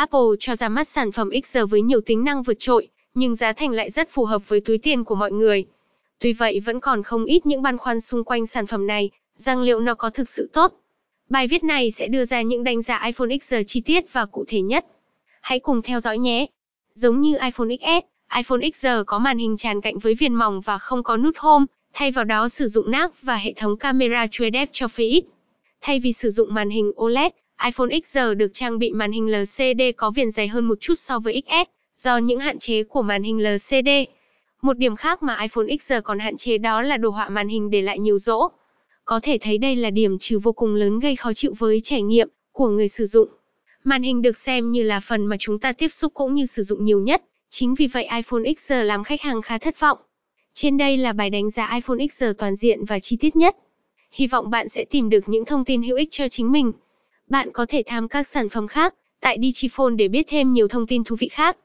Apple cho ra mắt sản phẩm XR với nhiều tính năng vượt trội, nhưng giá thành lại rất phù hợp với túi tiền của mọi người. Tuy vậy vẫn còn không ít những băn khoăn xung quanh sản phẩm này, rằng liệu nó có thực sự tốt. Bài viết này sẽ đưa ra những đánh giá iPhone XR chi tiết và cụ thể nhất. Hãy cùng theo dõi nhé. Giống như iPhone XS, iPhone XR có màn hình tràn cạnh với viền mỏng và không có nút Home, thay vào đó sử dụng NAC và hệ thống camera chuỗi cho phí ít. Thay vì sử dụng màn hình OLED, iPhone XR được trang bị màn hình LCD có viền dày hơn một chút so với XS, do những hạn chế của màn hình LCD. Một điểm khác mà iPhone XR còn hạn chế đó là đồ họa màn hình để lại nhiều rỗ. Có thể thấy đây là điểm trừ vô cùng lớn gây khó chịu với trải nghiệm của người sử dụng. Màn hình được xem như là phần mà chúng ta tiếp xúc cũng như sử dụng nhiều nhất, chính vì vậy iPhone XR làm khách hàng khá thất vọng. Trên đây là bài đánh giá iPhone XR toàn diện và chi tiết nhất. Hy vọng bạn sẽ tìm được những thông tin hữu ích cho chính mình. Bạn có thể tham các sản phẩm khác, tại Digiphone để biết thêm nhiều thông tin thú vị khác.